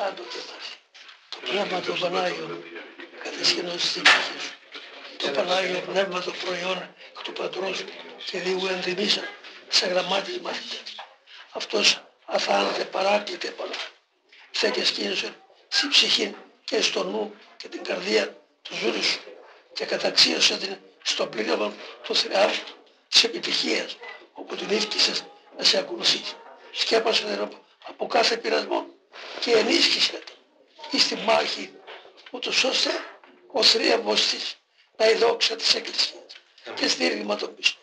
πάντοτε μαζί. Το πνεύμα του Πανάγιο κατεσχενώσει στην ψυχή σου. Το Πανάγιο πνεύμα το προϊόν εκ του Πατρός και Δίου ενδυμίσαν σε γραμμάτις μαθητές. Αυτός αθάνατε παράκλητε πολλά. Θε και σκήνωσε στη ψυχή και στο νου και την καρδία του ζούρου σου και καταξίωσε την στο πλήγμα του Θεού της επιτυχίας όπου την εύκησες να σε ακολουθήσει. Σκέπασε την από κάθε πειρασμό και ενίσχυσε την στη μάχη ούτως ώστε ο θρίαμβος της να η δόξα της Εκκλησίας και στήριγμα των πίσω.